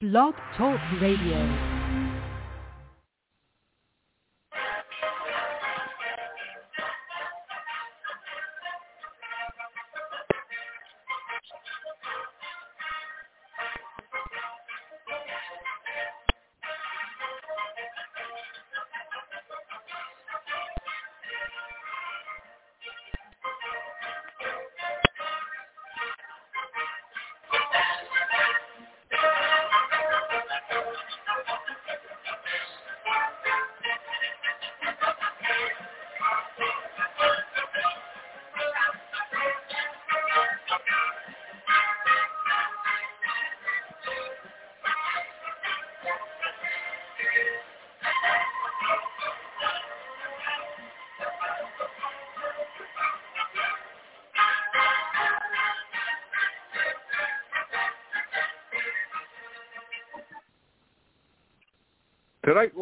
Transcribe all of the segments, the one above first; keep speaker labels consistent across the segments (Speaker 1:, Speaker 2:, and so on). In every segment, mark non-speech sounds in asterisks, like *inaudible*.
Speaker 1: Blog Talk Radio.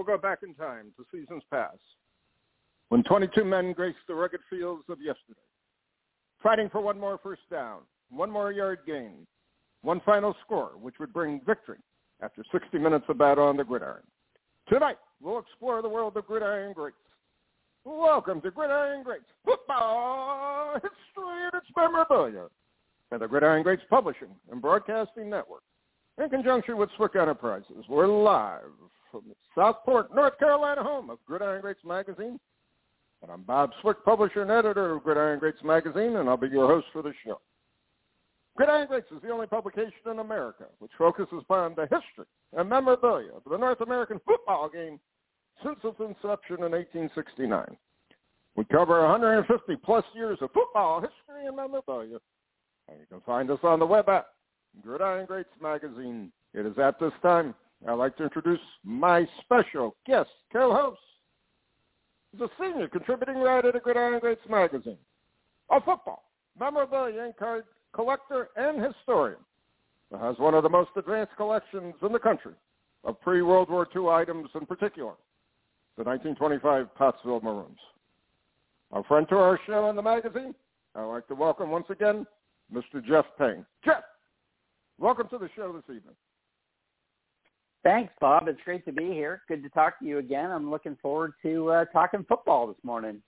Speaker 2: Go back in time to seasons past, when 22 men graced the rugged fields of yesterday, fighting for one more first down, one more yard gain, one final score, which would bring victory after 60 minutes of battle on the gridiron. Tonight we'll explore the world of gridiron greats. Welcome to Gridiron Greats Football History and its Memorabilia and the Gridiron Greats Publishing and Broadcasting Network in conjunction with Swick Enterprises. We're live from Southport, North Carolina home of Gridiron Greats Magazine. And I'm Bob Swick, publisher and editor of Gridiron Greats Magazine, and I'll be your host for the show. Gridiron Greats is the only publication in America which focuses upon the history and memorabilia of the North American football game since its inception in 1869. We cover 150 plus years of football history and memorabilia, and you can find us on the web at Gridiron Greats Magazine. It is at this time I'd like to introduce my special guest co-host. He's a senior contributing writer to Gridiron Greats magazine, a football, memorabilia and card collector and historian that has one of the most advanced collections in the country of pre-World War II items in particular, the 1925 Pottsville Maroons. Our friend to our show in the magazine, I'd like to welcome once again Mr. Jeff Payne. Jeff, welcome to the show this evening.
Speaker 3: Thanks, Bob. It's great to be here. Good to talk to you again. I'm looking forward to uh, talking football this morning.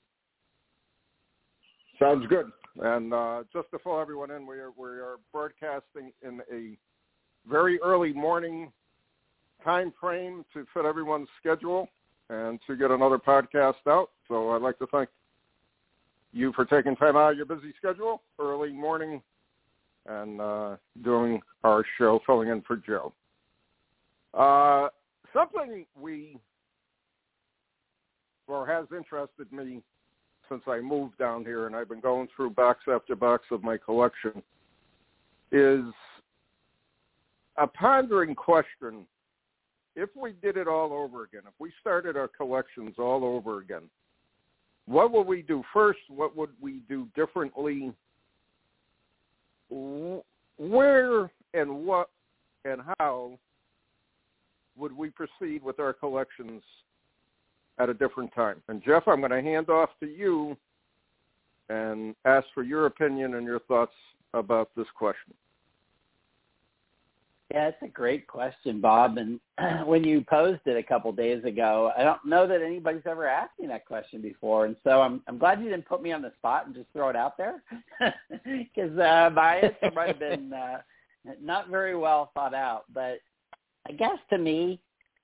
Speaker 2: Sounds good. And uh, just to fill everyone in, we are we are broadcasting in a very early morning time frame to fit everyone's schedule and to get another podcast out. So I'd like to thank you for taking time out of your busy schedule, early morning, and uh, doing our show, filling in for Joe. Uh, something we, or has interested me since I moved down here, and I've been going through box after box of my collection, is a pondering question. If we did it all over again, if we started our collections all over again, what would we do first? What would we do differently? Where and what and how would we proceed with our collections at a different time? And Jeff, I'm going to hand off to you and ask for your opinion and your thoughts about this question.
Speaker 3: Yeah, it's a great question, Bob. And *clears throat* when you posed it a couple days ago, I don't know that anybody's ever asked me that question before, and so I'm I'm glad you didn't put me on the spot and just throw it out there, *laughs* because uh, my answer might have been uh, not very well thought out. But I guess to me,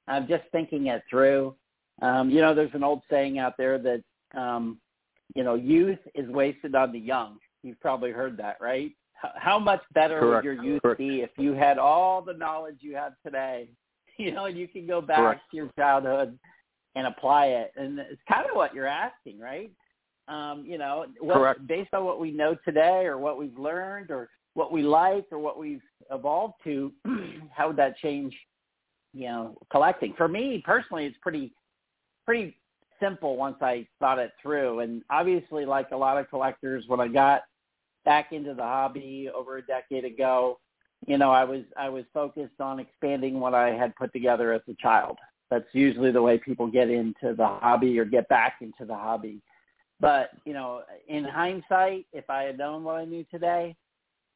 Speaker 3: I'm just thinking it through. Um, you know, there's an old saying out there that, um, you know, youth is wasted on the young. You've probably heard that, right? How much better
Speaker 2: Correct.
Speaker 3: would your youth
Speaker 2: Correct.
Speaker 3: be if you had all the knowledge you have today? *laughs* You know, and you can go back
Speaker 2: Correct.
Speaker 3: to your childhood and apply it. And it's kind of what you're asking, right? Um, you know, what,
Speaker 2: Correct.
Speaker 3: based on what we know today or what we've learned or what we like or what we've evolved to, *clears throat* how would that change you know, collecting. For me personally, it's pretty pretty simple once I thought it through. And obviously, like a lot of collectors, when I got back into the hobby over a decade ago, you know, I was I was focused on expanding what I had put together as a child. That's usually the way people get into the hobby or get back into the hobby. But, you know, in hindsight, if I had known what I knew today,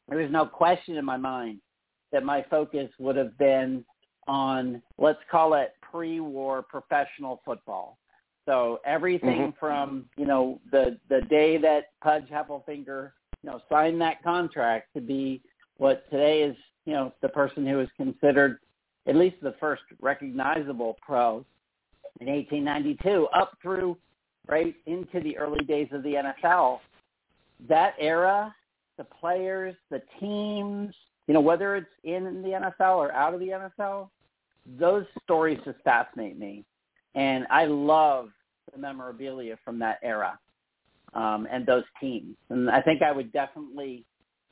Speaker 3: there was no question in my mind that my focus would have been on, let's call it pre-war professional football. So everything mm-hmm. from, you know, the, the day that Pudge Heffelfinger, you know, signed that contract to be what today is, you know, the person who is considered at least the first recognizable pro in 1892 up through right into the early days of the NFL. That era, the players, the teams, you know, whether it's in the NFL or out of the NFL, those stories just fascinate me. And I love the memorabilia from that era um, and those teams. And I think I would definitely,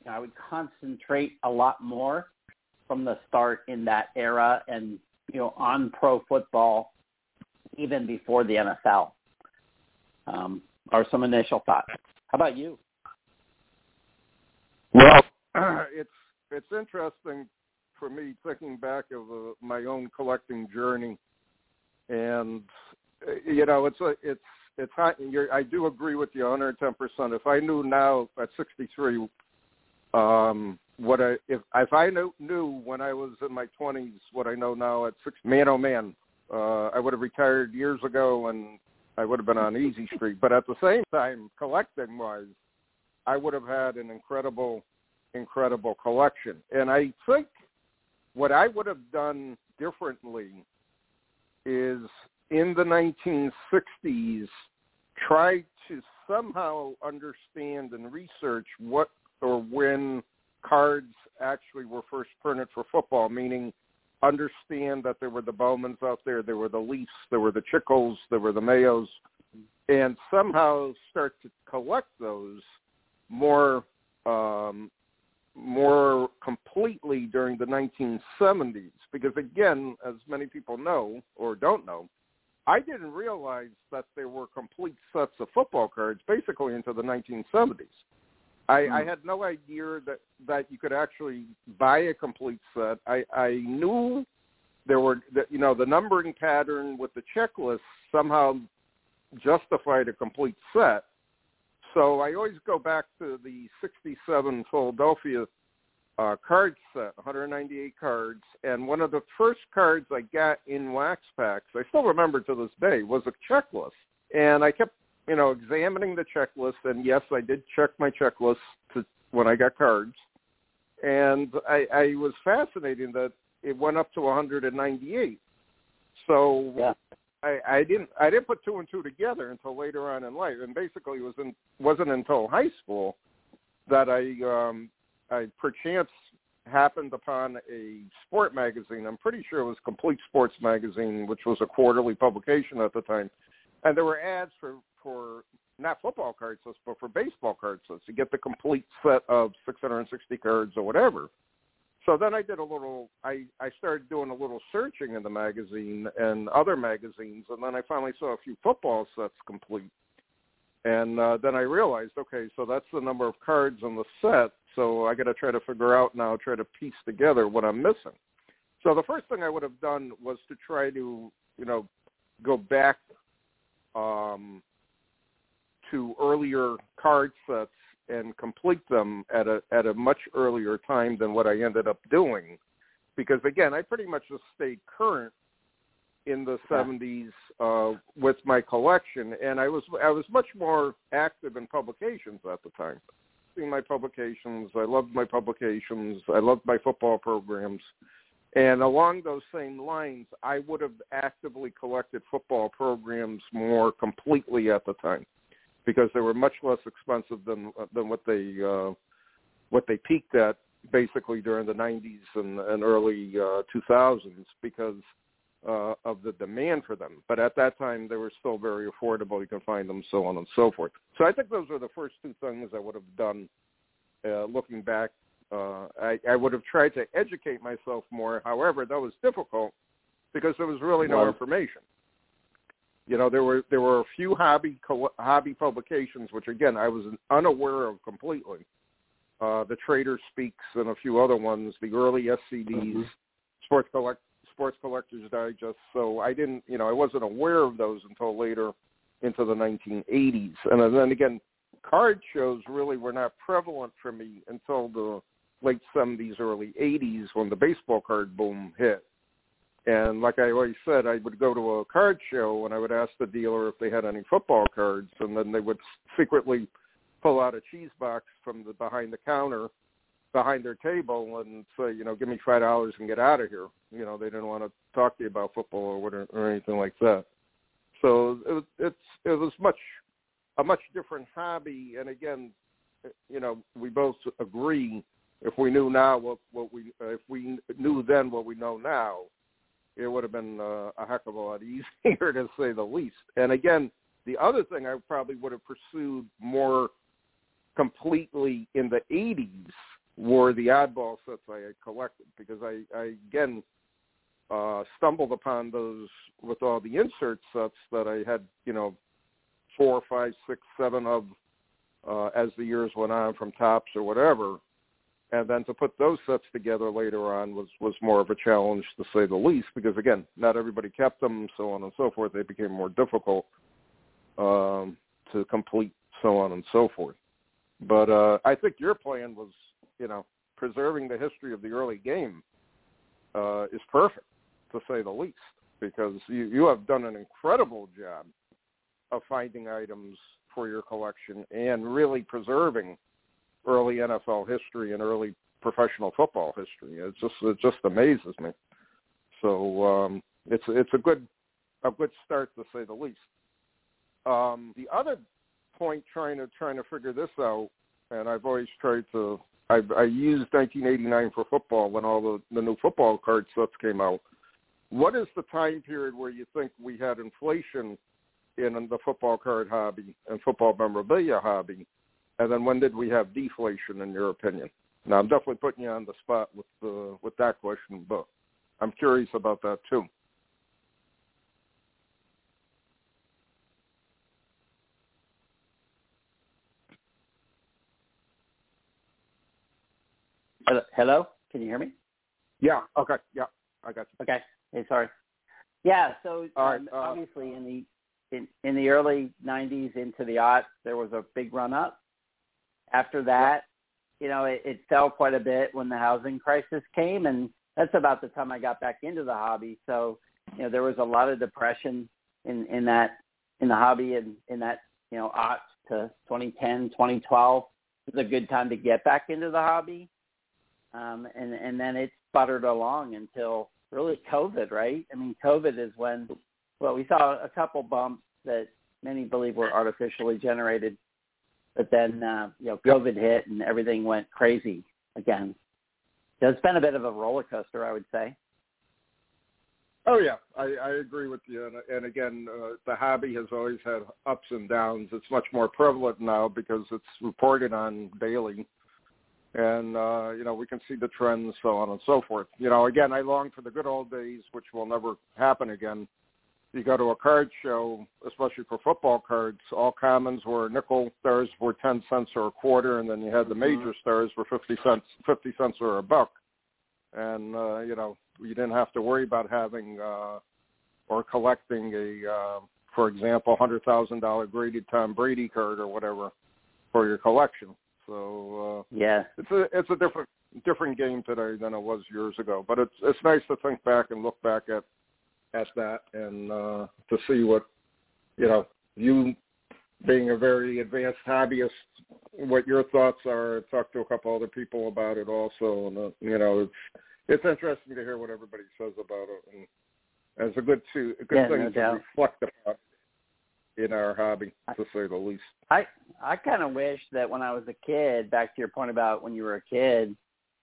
Speaker 3: you know, I would concentrate a lot more from the start in that era and, you know, on pro football even before the NFL. Um, or some initial thoughts. How about you?
Speaker 2: Well, *clears throat* it's it's interesting for me thinking back of uh, my own collecting journey, and uh, you know, it's a it's it's hot. You're, I do agree with you 110 percent. If I knew now at 63, um, what I if if I knew, knew when I was in my 20s what I know now at six, man oh man, uh, I would have retired years ago and I would have been on easy *laughs* street. But at the same time, collecting wise, I would have had an incredible incredible collection. And I think what I would have done differently is in the 1960s try to somehow understand and research what or when cards actually were first printed for football, meaning understand that there were the Bowmans out there, there were the Leafs, there were the Chicles, there were the Mayos, and somehow start to collect those more um, more completely during the 1970s because again as many people know or don't know i didn't realize that there were complete sets of football cards basically into the 1970s i mm. i had no idea that that you could actually buy a complete set. I i knew there were that you know the numbering pattern with the checklist somehow justified a complete set so I always go back to the 67 Philadelphia uh, card set, 198 cards, and one of the first cards I got in wax packs, I still remember to this day, was a checklist. And I kept, you know, examining the checklist, and yes, I did check my checklist to, when I got cards. And I, I was fascinated that it went up to 198. So yeah. I, didn't I didn't put two and two together until later on in life, and basically it was in, wasn't until high school that I um, I perchance happened upon a sport magazine. I'm pretty sure it was Complete Sports Magazine, which was a quarterly publication at the time, and there were ads for for not football card sets, but for baseball card sets to get the complete set of 660 cards or whatever. So then I did a little. I I started doing a little searching in the magazine and other magazines, and then I finally saw a few football sets complete. And uh, then I realized, okay, so that's the number of cards in the set. So I got to try to figure out now, try to piece together what I'm missing. So the first thing I would have done was to try to, you know, go back um, to earlier card sets and complete them at a at a much earlier time than what I ended up doing, because again, I pretty much just stayed current in the 70s uh, with my collection, and I was I was much more active in publications at the time. My publications, I loved my publications. I loved my football programs, and along those same lines, I would have actively collected football programs more completely at the time because they were much less expensive than than what they uh, what they peaked at basically during the 90s and, and early uh, 2000s because uh, of the demand for them. But at that time, they were still very affordable. You can find them, so on and so forth. So I think those are the first two things I would have done. Uh, looking back, uh, I, I would have tried to educate myself more. However, that was difficult because there was really no
Speaker 3: Well-
Speaker 2: information. You know, there were there were a few hobby co- hobby publications, which again I was unaware of completely. Uh, the Trader Speaks and a few other ones, the early SCDs,
Speaker 3: Mhm.
Speaker 2: Sports Collect Sports Collectors Digest. So I didn't, you know, I wasn't aware of those until later into the 1980s. And then again, card shows really were not prevalent for me until the late 70s, early 80s when the baseball card boom hit. And like I always said, I would go to a card show and I would ask the dealer if they had any football cards, and then they would secretly pull out a cheese box from the behind the counter behind their table and say, you know, give me five dollars and get out of here. You know, they didn't want to talk to you about football or whatever or anything like that. So it, was- it's it was much a much different hobby. And again, you know, we both agree if we knew now what what we if we knew then what we know now, it would have been uh, a heck of a lot *laughs* easier to say the least. And again, the other thing I probably would have pursued more completely in the 80s were the oddball sets I had collected because I, I again uh, stumbled upon those with all the insert sets that I had, you know, four, five, six, seven of uh, as the years went on from Topps or whatever. And then to put those sets together later on was, was more of a challenge to say the least because again, not everybody kept them, so on and so forth. They became more difficult um, to complete, so on and so forth. But uh, I think your plan was, you know, preserving the history of the early game uh, is perfect, to say the least, because you, you have done an incredible job of finding items for your collection and really preserving early NFL history and early professional football history. It just it just amazes me. So um, it's it's a good a good start to say the least. Um, the other point trying to trying to figure this out, and I've always tried to. I, I used 1989 for football when all the, the new football card sets came out. What is the time period where you think we had inflation in the football card hobby and football memorabilia hobby, and then when did we have deflation in your opinion? Now I'm definitely putting you on the spot with the with that question, but I'm curious about that too.
Speaker 3: Hello? Can you hear me?
Speaker 2: Yeah. Okay. Yeah. I got you.
Speaker 3: Okay. Hey, sorry. Yeah. So
Speaker 2: right,
Speaker 3: um,
Speaker 2: uh,
Speaker 3: obviously in the in, in the early '90s into the aughts, there was a big run up. After that, you know, it, it fell quite a bit when the housing crisis came, and that's about the time I got back into the hobby. So, you know, there was a lot of depression in in that in the hobby and in that you know aughts to 2010, 2012. It was a good time to get back into the hobby um, and and then it sputtered along until really COVID, right? I mean, COVID is when well we saw a couple bumps that many believe were artificially generated, but then uh, you know COVID hit and everything went crazy again. So it's been a bit of a roller coaster, I would say.
Speaker 2: Oh yeah, I, I agree with you. And, and again, uh, the hobby has always had ups and downs. It's much more prevalent now because it's reported on daily, and uh, you know we can see the trends, so on and so forth. You know, again, I long for the good old days, which will never happen again. You go to a card show, especially for football cards. All commons were nickel, stars were ten cents or a quarter, and then you had the major stars were fifty cents, fifty cents or a buck. And uh, you know, you didn't have to worry about having uh, or collecting a, uh, for example, hundred thousand dollar graded Tom Brady card or whatever for your collection. So uh,
Speaker 3: Yeah.
Speaker 2: it's a it's a different different game today than it was years ago. But it's it's nice to think back and look back at at that and uh, to see what you know you being a very advanced hobbyist, what your thoughts are. I've talked to a couple other people about it also, and uh, you know it's it's interesting to hear what everybody says about it, and it's a good to a good
Speaker 3: Yeah,
Speaker 2: thing
Speaker 3: no
Speaker 2: to
Speaker 3: doubt.
Speaker 2: reflect about in our hobby, to say the least.
Speaker 3: I I kind of wish that when I was a kid, back to your point about when you were a kid,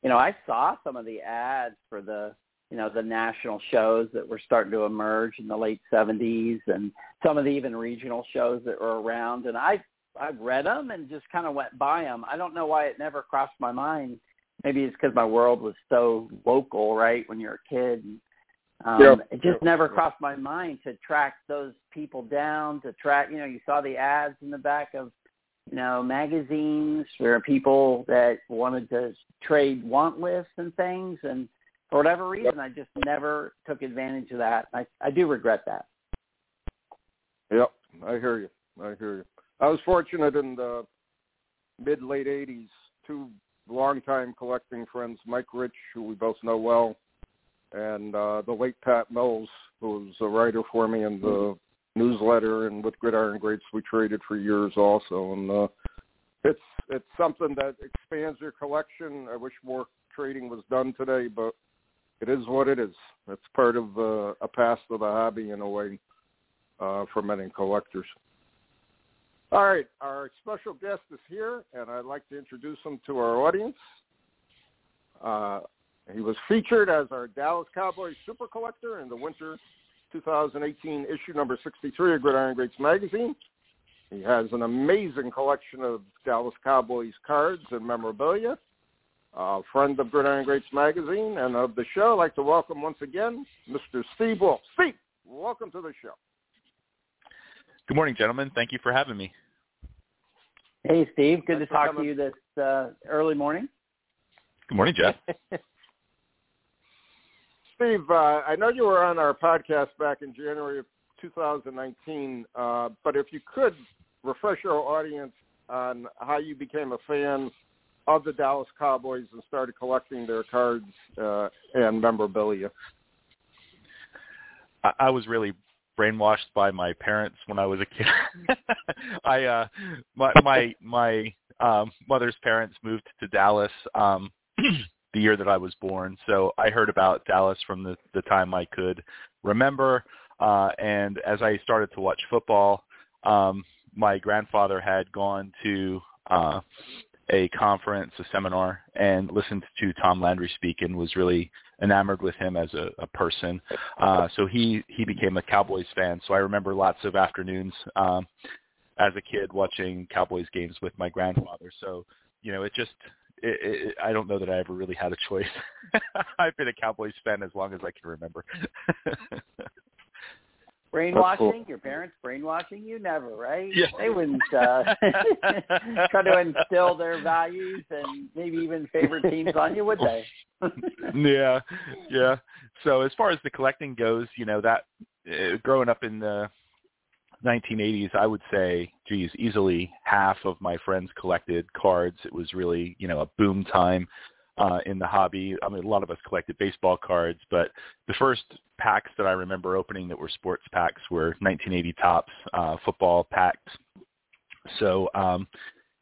Speaker 3: you know, I saw some of the ads for the you know the national shows that were starting to emerge in the late '70s, and some of the even regional shows that were around, and I I read them and just kind of went by them. I don't know why it never crossed my mind. Maybe it's because my world was so local, right? When you're a kid, and, Um. It just never crossed my mind to track those people down. To track, you know, you saw the ads in the back of, you know, magazines where people that wanted to trade want lists and things, and for whatever reason, I just never took advantage of that. I I do regret that.
Speaker 2: Yep, I hear you. I hear you. I was fortunate in the mid late '80s. Two longtime collecting friends, Mike Rich, who we both know well, and uh, the late Pat Mills, who was a writer for me in the newsletter and with Gridiron Greats. We traded for years also, and uh, it's it's something that expands your collection. I wish more trading was done today, but it is what it is. It's part of uh, a past of the hobby in a way uh, for many collectors. All right, our special guest is here, and I'd like to introduce him to our audience. Uh, he was featured as our Dallas Cowboys super collector in the winter 2018 issue number 63 of Gridiron Greats magazine. He has an amazing collection of Dallas Cowboys cards and memorabilia. A friend of Gridiron Greats magazine and of the show, I'd like to welcome once again Mr. Steve Wolf. Steve, welcome to the show.
Speaker 4: Good morning, gentlemen. Thank you for having me.
Speaker 3: Hey, Steve. Good
Speaker 2: Thanks
Speaker 3: to
Speaker 2: for
Speaker 3: talk to you this uh, early morning.
Speaker 4: Good morning, Jeff. *laughs*
Speaker 2: Steve, uh, I know you were on our podcast back in January of 2019, uh, but if you could refresh our audience on how you became a fan of the Dallas Cowboys and started collecting their cards uh, and memorabilia.
Speaker 4: I, I was really brainwashed by my parents when I was a kid. *laughs* I uh my my my um mother's parents moved to Dallas um *clears throat* the year that I was born. So I heard about Dallas from the the time I could remember uh and as I started to watch football um my grandfather had gone to uh a conference, a seminar, and listened to Tom Landry speak and was really enamored with him as a, a person. Uh, so he he became a Cowboys fan. So I remember lots of afternoons um, as a kid watching Cowboys games with my grandfather. So you know, it just it, it, I don't know that I ever really had a choice. *laughs* I've been a Cowboys fan as long as I can remember. *laughs*
Speaker 3: Brainwashing?
Speaker 2: cool.
Speaker 3: Your parents brainwashing you? Never, right?
Speaker 4: Yeah.
Speaker 3: They wouldn't uh, *laughs* try to instill their values and maybe even favorite teams on you, would they? *laughs*
Speaker 4: yeah, yeah. So as far as the collecting goes, you know that uh, growing up in the 1980s, I would say, geez, easily half of my friends collected cards. It was really, you know, a boom time uh, in the hobby. I mean, a lot of us collected baseball cards, but the first packs that I remember opening that were sports packs were 1980 Topps uh, football packs. So, um,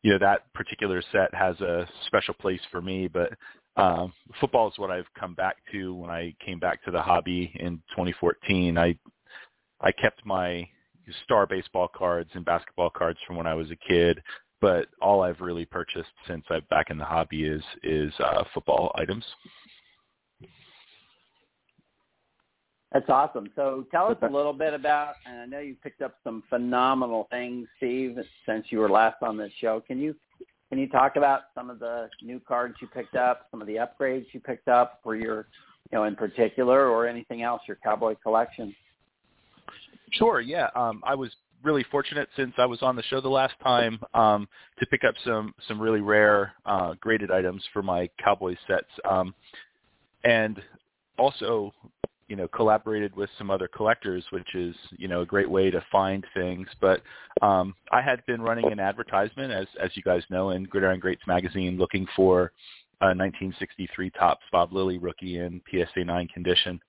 Speaker 4: you know, that particular set has a special place for me, but um, football is what I've come back to when I came back to the hobby in 2014. I I kept my star baseball cards and basketball cards from when I was a kid, but all I've really purchased since I'm back in the hobby is is uh, football items.
Speaker 3: That's awesome. So tell us a little bit about, and I know you picked up some phenomenal things, Steve, since you were last on this show. Can you can you talk about some of the new cards you picked up, some of the upgrades you picked up for your, you know, in particular, or anything else, your cowboy collection?
Speaker 4: Sure. Yeah. Um, I was really fortunate since I was on the show the last time um, to pick up some some really rare uh, graded items for my Cowboys sets, um, and also you know collaborated with some other collectors, which is you know a great way to find things. But um, I had been running an advertisement, as as you guys know, in Gridiron Greats magazine, looking for a 1963 Topps Bob Lilly rookie in PSA 9 condition,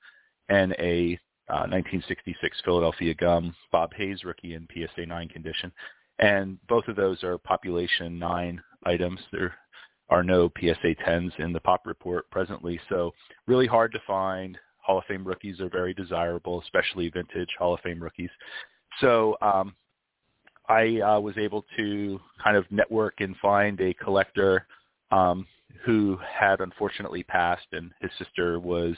Speaker 4: and a uh, 1966 Philadelphia Gum Bob Hayes rookie in PSA 9 condition. And both of those are population 9 items. There are no PSA 10s in the pop report presently. So really hard to find. Hall of Fame rookies are very desirable, especially vintage Hall of Fame rookies. So um, I uh, was able to kind of network and find a collector um, who had unfortunately passed, and his sister was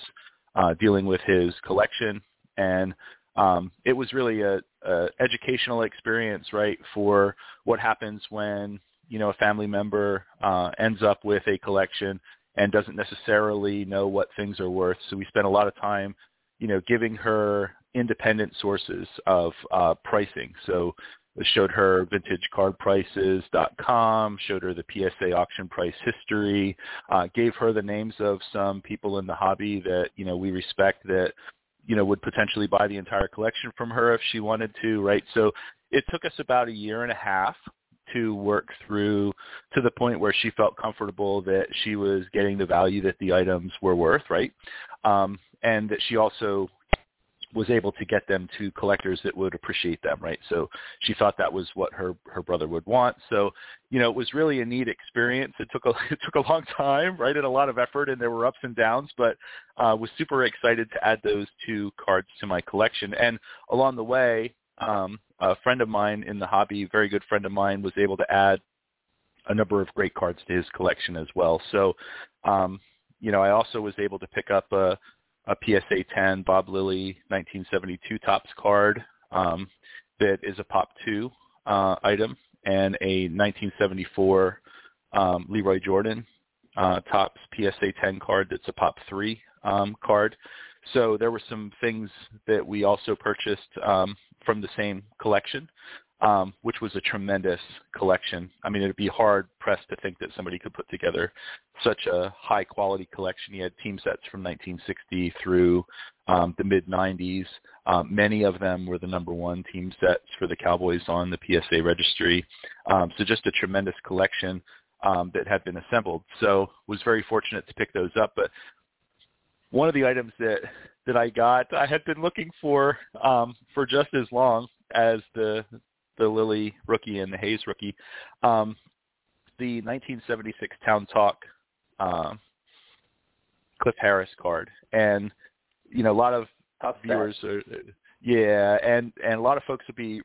Speaker 4: uh, dealing with his collection and um, it was really a, a educational experience, right, for what happens when you know a family member uh, ends up with a collection and doesn't necessarily know what things are worth. So we spent a lot of time you know, giving her independent sources of uh, pricing. So we showed her vintagecardprices.com, showed her the PSA auction price history, uh, gave her the names of some people in the hobby that, you know, we respect that, you know, would potentially buy the entire collection from her if she wanted to, right? So it took us about a year and a half to work through to the point where she felt comfortable that she was getting the value that the items were worth, right? Um, and that she also was able to get them to collectors that would appreciate them, right? So she thought that was what her her brother would want. So, you know, it was really a neat experience. It took a *laughs* it took a long time, right, and a lot of effort, and there were ups and downs, but uh, was super excited to add those two cards to my collection. And along the way, um, a friend of mine in the hobby, very good friend of mine, was able to add a number of great cards to his collection as well. So, um, you know, I also was able to pick up a a PSA 10 Bob Lilly 1972 Topps card um, that is a Pop 2 uh, item and a 1974 um, Lee Roy Jordan uh, Topps PSA 10 card that's a Pop 3 um, card. So there were some things that we also purchased um, from the same collection um, which was a tremendous collection. I mean, it'd be hard pressed to think that somebody could put together such a high quality collection. He had team sets from 1960 through um, the mid 90s. Um, many of them were the number one team sets for the Cowboys on the PSA registry. Um, so just a tremendous collection um, that had been assembled. So was very fortunate to pick those up. But one of the items that that I got, I had been looking for um, for just as long as the the Lilly rookie and the Hayes rookie. Um, the 1976 Town Talk uh, Cliff Harris card, and you know a lot of
Speaker 3: Tough
Speaker 4: viewers are, yeah, and and a lot of folks would be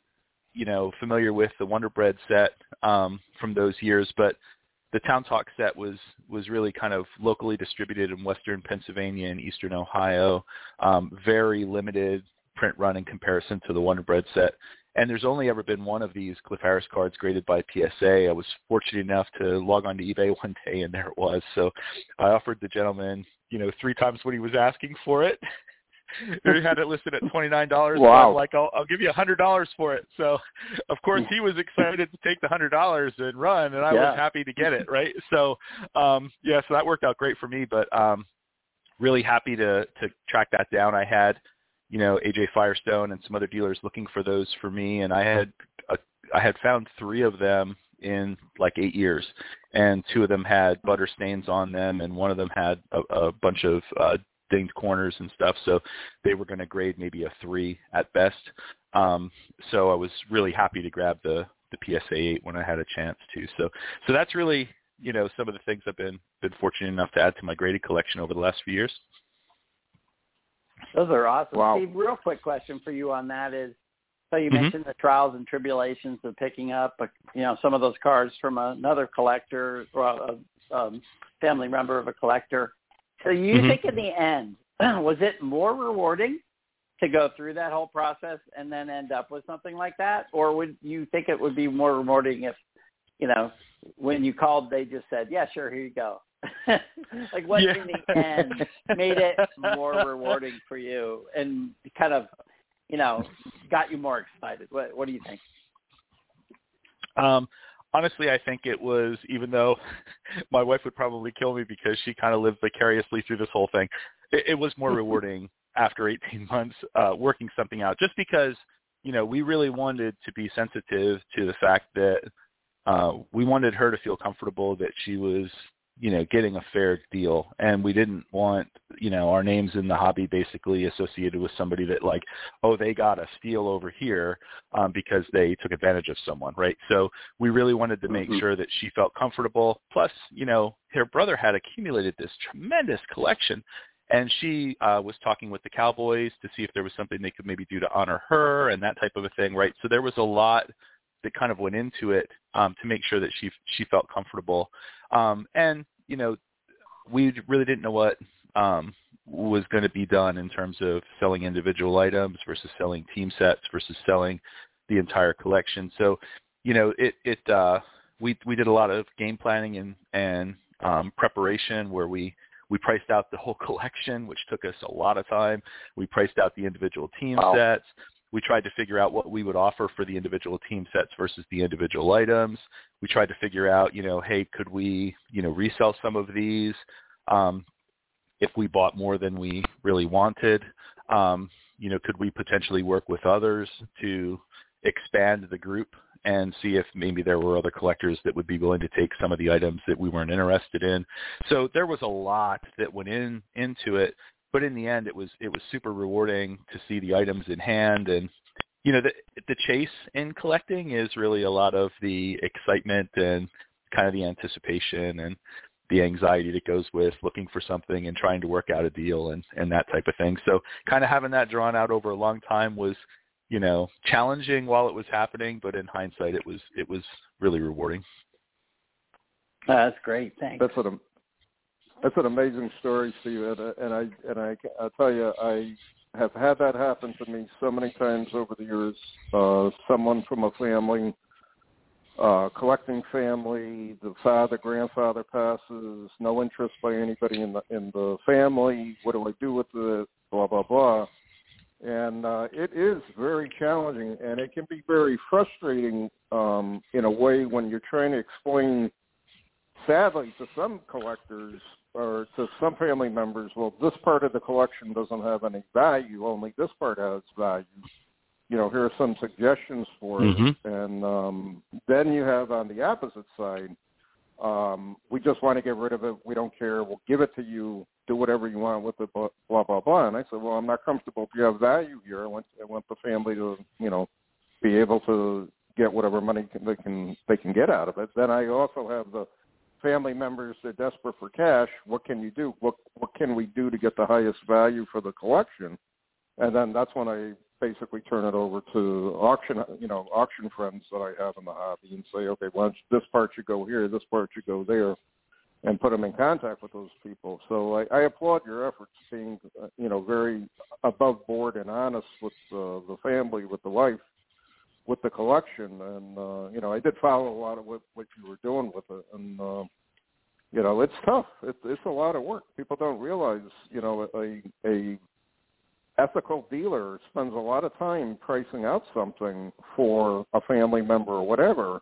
Speaker 4: you know familiar with the Wonder Bread set um, from those years, but the Town Talk set was was really kind of locally distributed in Western Pennsylvania and Eastern Ohio. Um, very limited print run in comparison to the Wonder Bread set. And there's only ever been one of these Cliff Harris cards graded by PSA. I was fortunate enough to log on to eBay *laughs* one day, and there it was. So I offered the gentleman, you know, three times what he was asking for it. *laughs* he had it listed at twenty nine dollars. *laughs*
Speaker 3: Wow!
Speaker 4: I'm like, I'll, I'll give you a hundred dollars for it. So, of course, he was excited to take the hundred dollars and run, and I
Speaker 3: Yeah.
Speaker 4: was happy to get it. Right. So, um, yeah, so that worked out great for me. But um, really happy to to track that down. I had you know AJ Firestone and some other dealers looking for those for me, and I had a, I had found three of them in like eight years, and two of them had butter stains on them, and one of them had a, a bunch of uh, dinged corners and stuff. So they were going to grade maybe a three at best. Um, so I was really happy to grab the the PSA 8 when I had a chance to. So so that's really you know some of the things I've been been fortunate enough to add to my graded collection over the last few years.
Speaker 3: Those are awesome.
Speaker 2: Wow.
Speaker 3: Steve, real quick question for you on that is, so you
Speaker 4: Mhm.
Speaker 3: mentioned the trials and tribulations of picking up, uh, you know, some of those cards from another collector or a, um, family member of a collector. So you
Speaker 4: Mhm.
Speaker 3: think in the end, *clears throat* was it more rewarding to go through that whole process and then end up with something like that, or would you think it would be more rewarding if, you know, when you called, they just said, "Yeah, sure, here you go." *laughs* like what
Speaker 4: Yeah.
Speaker 3: in the end made it more *laughs* rewarding for you and kind of, you know, got you more excited? What What do you think?
Speaker 4: Um, honestly, I think it was, even though *laughs* my wife would probably kill me because she kind of lived vicariously through this whole thing, it, it was more rewarding after 18 months uh, working something out, just because, you know, we really wanted to be sensitive to the fact that uh, we wanted her to feel comfortable that she was you know getting a fair deal and we didn't want you know our names in the hobby basically associated with somebody that like oh they got a steal over here um, because they took advantage of someone right so we really wanted to make
Speaker 3: Mhm.
Speaker 4: sure that she felt comfortable plus you know her brother had accumulated this tremendous collection and she uh, was talking with the Cowboys to see if there was something they could maybe do to honor her and that type of a thing, right? So there was a lot that kind of went into it um, to make sure that she she felt comfortable. Um, and you know, we really didn't know what um, was going to be done in terms of selling individual items versus selling team sets versus selling the entire collection. So, you know, it it uh, we we did a lot of game planning and and um, preparation where we we priced out the whole *laughs* collection, which took us a lot of time. We priced out the individual team
Speaker 3: Wow.
Speaker 4: sets. We tried to figure out what we would offer for the individual team sets versus the individual items. We tried to figure out, you know, hey, could we, you know, resell some of these um, if we bought more than we really wanted? Um, you know, could we potentially work with others to expand the group and see if maybe there were other collectors that would be willing to take some of the items that we weren't interested in. So there was a lot that went in into it, but in the end it was it was super rewarding to see the items in hand and you know the the chase in collecting is really a lot of the excitement and kind of the anticipation and the anxiety that goes with looking for something and trying to work out a deal and and that type of thing. So kind of having that drawn out over a long time was you know challenging while it was happening, but in hindsight it was it was really rewarding.
Speaker 3: That's great. Thanks.
Speaker 2: That's an that's an amazing story, Steve. And, uh, and I and I I tell you, I have had that happen to me so many times over the years. Uh, someone from a family, uh, collecting family, the father, grandfather passes, no interest by anybody in the in the family. What do I do with it? Blah blah blah. And uh, it is very challenging, and it can be very frustrating um, in a way when you're trying to explain sadly to some collectors or to some family members, well, this part of the collection doesn't have any value, only this part has value. You know, here are some suggestions for it.
Speaker 4: Mhm.
Speaker 2: And um, then you have on the opposite side, um, we just want to get rid of it. We don't care. We'll give it to you. Do whatever you want with it, blah, blah, blah, blah. And I said, well, I'm not comfortable. If you have value here, I want, I want the family to, you know, be able to get whatever money can, they can they can get out of it. Then I also have the family members they're desperate for cash what can you do? What what can we do to get the highest value for the collection? And then that's when i basically turn it over to auction you know auction friends that i have in the hobby and say okay well this part should go here this part should go there and put them in contact with those people. So i, I applaud your efforts being uh, you know very above board and honest with uh, the family with the wife with the collection and uh you know I did follow a lot of what what you were doing with it and uh you know it's tough. It's it's a lot of work. People don't realize you know a a ethical dealer spends a lot of time pricing out something for a family member or whatever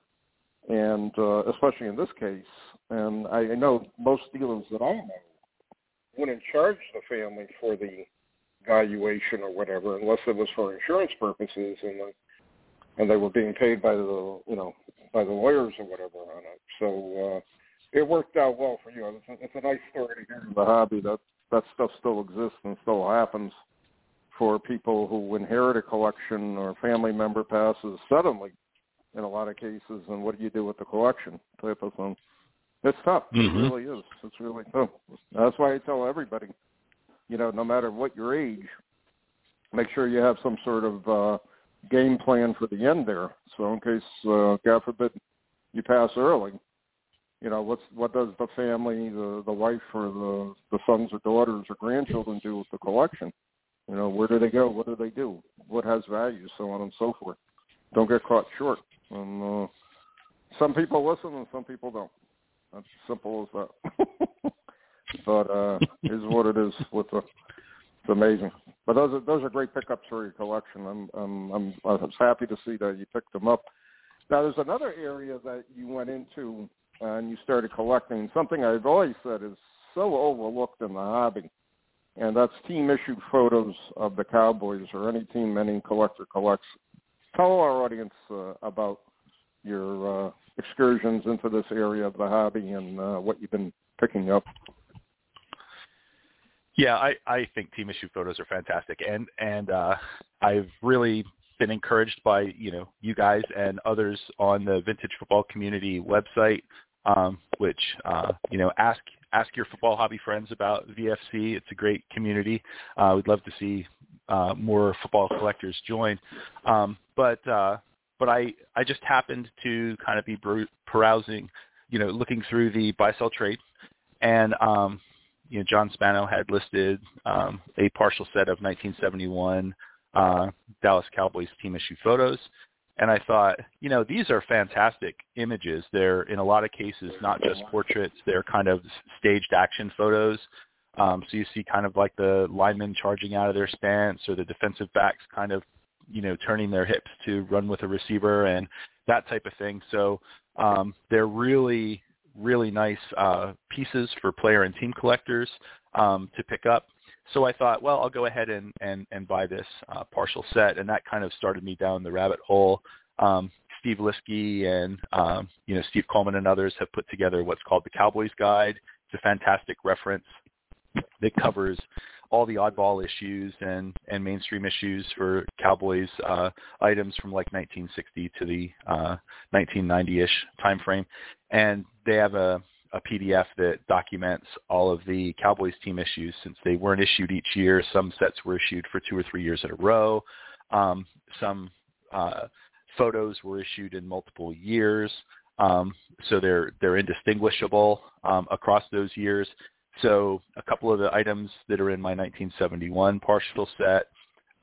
Speaker 2: and uh especially in this case and I, I know most dealers that I know wouldn't charge the family for the valuation or whatever unless it was for insurance purposes and the and they were being paid by the you know by the lawyers or whatever on it. So uh, it worked out well for you. It's a, it's a nice story to hear in the hobby that that stuff still exists and still happens for people who inherit a collection or a family member passes suddenly in a lot of cases. And what do you do with the collection type of thing? It's tough.
Speaker 4: Mhm.
Speaker 2: It really is. It's really tough. That's why I tell everybody, you know, no matter what your age, make sure you have some sort of uh, game plan for the end there. So in case, uh, God forbid, you pass early, you know, what's what does the family, the the wife, or the the sons or daughters or grandchildren do with the collection? You know, where do they go? What do they do? What has value? So on and so forth. Don't get caught short. And uh, some people listen and some people don't. That's simple as that. *laughs* but uh, is what it is with the it's amazing. But those are those are great pickups for your collection. I'm I'm I'm I was happy to see that you picked them up. Now there's another area that you went into uh, and you started collecting. Something I've always said is so overlooked in the hobby, and that's team issued photos of the Cowboys or any team any collector collects. Tell our audience uh, about your uh, excursions into this area of the hobby and uh, what you've been picking up.
Speaker 4: Yeah, I, I think team issue photos are fantastic, and and uh, I've really been encouraged by you know you guys and others on the vintage football community website, um, which uh, you know ask ask your football hobby friends about VFC. It's a great community. Uh, we'd love to see uh, more football collectors join, um, but uh, but I I just happened to kind of be browsing, you know, looking through the buy sell trade, and um, you know, John Spano had listed um, a partial set of 1971 uh, Dallas Cowboys team issue photos. And I thought, you know, these are fantastic images. They're in a lot of cases not just portraits; they're kind of staged action photos Um, so you see kind of like the linemen charging out of their stance or the defensive backs kind of, you know, turning their hips to run with a receiver and that type of thing. So um, they're really, really nice uh, pieces for player and team collectors um, to pick up. So I thought, well, I'll go ahead and, and, and buy this uh, partial set. And that kind of started me down the rabbit hole. Um, Steve Liskey and um, you know Steve Coleman and others have put together what's called the Cowboys Guide. It's a fantastic reference that covers all the oddball issues and, and mainstream issues for Cowboys uh, items from like 1960 to the uh, 1990-ish time frame. And they have a, a PDF that documents all of the Cowboys team issues since they weren't issued each year. Some sets were issued for two or three years in a row. Um, some uh, photos were issued in multiple years. Um, so they're they're indistinguishable um, across those years. So a couple of the items that are in my 1971 partial set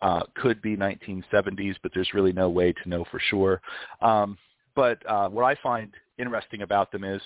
Speaker 4: uh, could be 1970s, but there's really no way to know for sure. Um, but uh, what I find interesting about them is,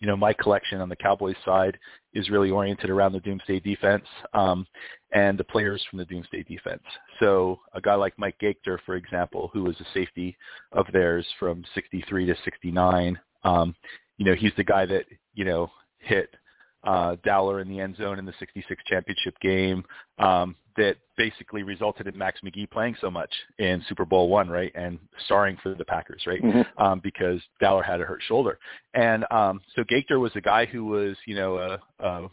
Speaker 4: you know, my collection on the Cowboys side is really oriented around the Doomsday defense um, and the players from the Doomsday defense. So a guy like Mike Gaechter, for example, who was a safety of theirs from 63 to 69, um, you know, he's the guy that, you know, hit – uh, Dowler in the end zone in the 66 championship game um, that basically resulted in Max McGee playing so much in Super Bowl one, right, and starring for the Packers, right, mm-hmm. um, because Dowler had a hurt shoulder. And um, so Gaechter was a guy who was, you know, a, a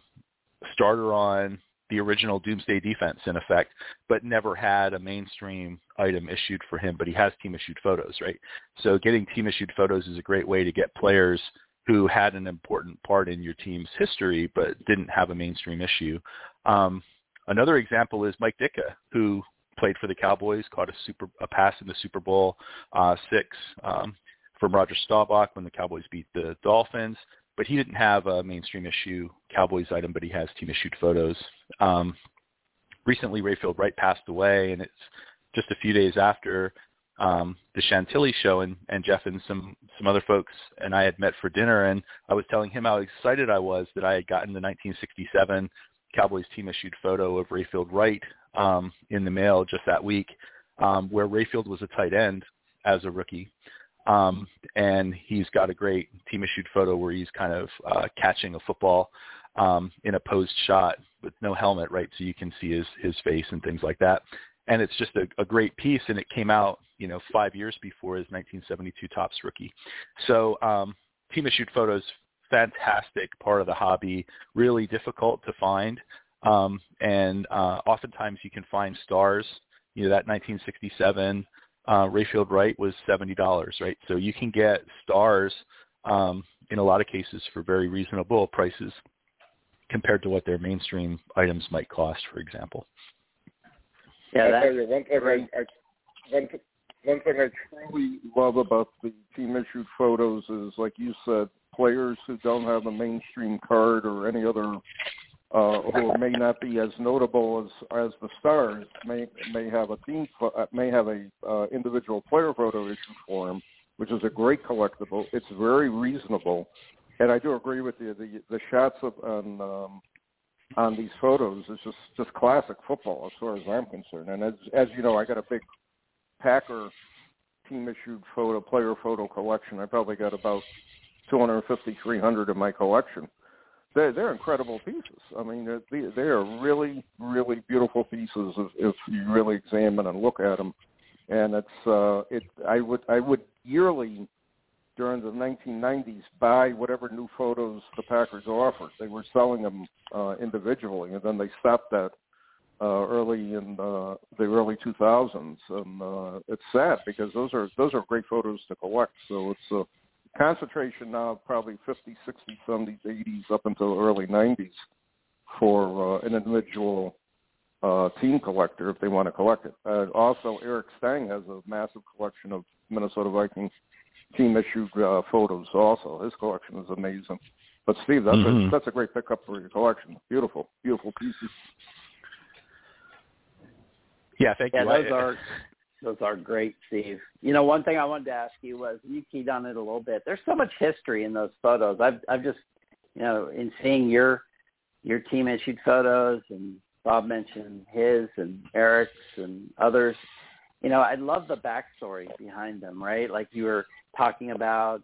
Speaker 4: starter on the original Doomsday defense in effect, but never had a mainstream item issued for him, but he has team issued photos, right? So getting team issued photos is a great way to get players – who had an important part in your team's history but didn't have a mainstream issue. Um, another example is Mike Ditka, who played for the Cowboys, caught a super a pass in the Super Bowl uh, six um, from Roger Staubach when the Cowboys beat the Dolphins. But he didn't have a mainstream issue Cowboys item, but he has team issued photos. Um, recently, Rayfield Wright passed away, and it's just a few days after um, the Chantilly show, and, and Jeff and some some other folks and I had met for dinner, and I was telling him how excited I was that I had gotten the 1967 Cowboys team issued photo of Rayfield Wright um, in the mail just that week, um, where Rayfield was a tight end as a rookie. Um, and he's got a great team issued photo where he's kind of uh, catching a football um, in a posed shot with no helmet, right? So you can see his his face and things like that and it's just a, a great piece and it came out you know five years before his 1972 Topps rookie. So um, team issued photos fantastic part of the hobby really difficult to find. Um, and uh, oftentimes you can find stars you know that 1967 uh, Rayfield Wright was seventy dollars right? So you can get stars um, in a lot of cases for very reasonable prices compared to what their mainstream items might cost for example
Speaker 2: yeah, I tell you one thing. I, I one, one thing I truly love about the team issued photos is, like you said, players who don't have a mainstream card or any other uh, who may not be as notable as as the stars may may have a team uh, may have a uh, individual player photo issue for them, which is a great collectible. It's very reasonable, and I do agree with you. The the shots of on um, on these photos is just just classic football as far as I'm concerned. And as as you know, I got a big Packer team issued photo player photo collection. I probably got about 250, 300 in my collection. They're, they're incredible pieces. I mean, they, they are really, really beautiful pieces if, if you really examine and look at them. And it's uh, it. I would I would yearly during the 1990s buy whatever new photos the Packers offered. They were selling them uh, individually, and then they stopped that uh, early in uh, the early 2000s. And uh, it's sad because those are those are great photos to collect. So it's a concentration now, probably 50, 60, 70s, 80s, up until early 90s for uh, an individual uh, team collector if they want to collect it. Uh, also, Eric Stang has a massive collection of Minnesota Vikings team issued uh, photos also. His collection is amazing. But Steve, that's mm-hmm. a, that's a great pickup for your collection. Beautiful, beautiful pieces.
Speaker 4: Yeah, thank
Speaker 3: yeah,
Speaker 4: you.
Speaker 3: those are those are great, Steve. You know, one thing I wanted to ask you was you keyed on it a little bit. There's so much history in those photos. I've I've just you know in seeing your your team issued photos, and Bob mentioned his and Eric's and others. You know, I love the backstory behind them, right? Like you were talking about,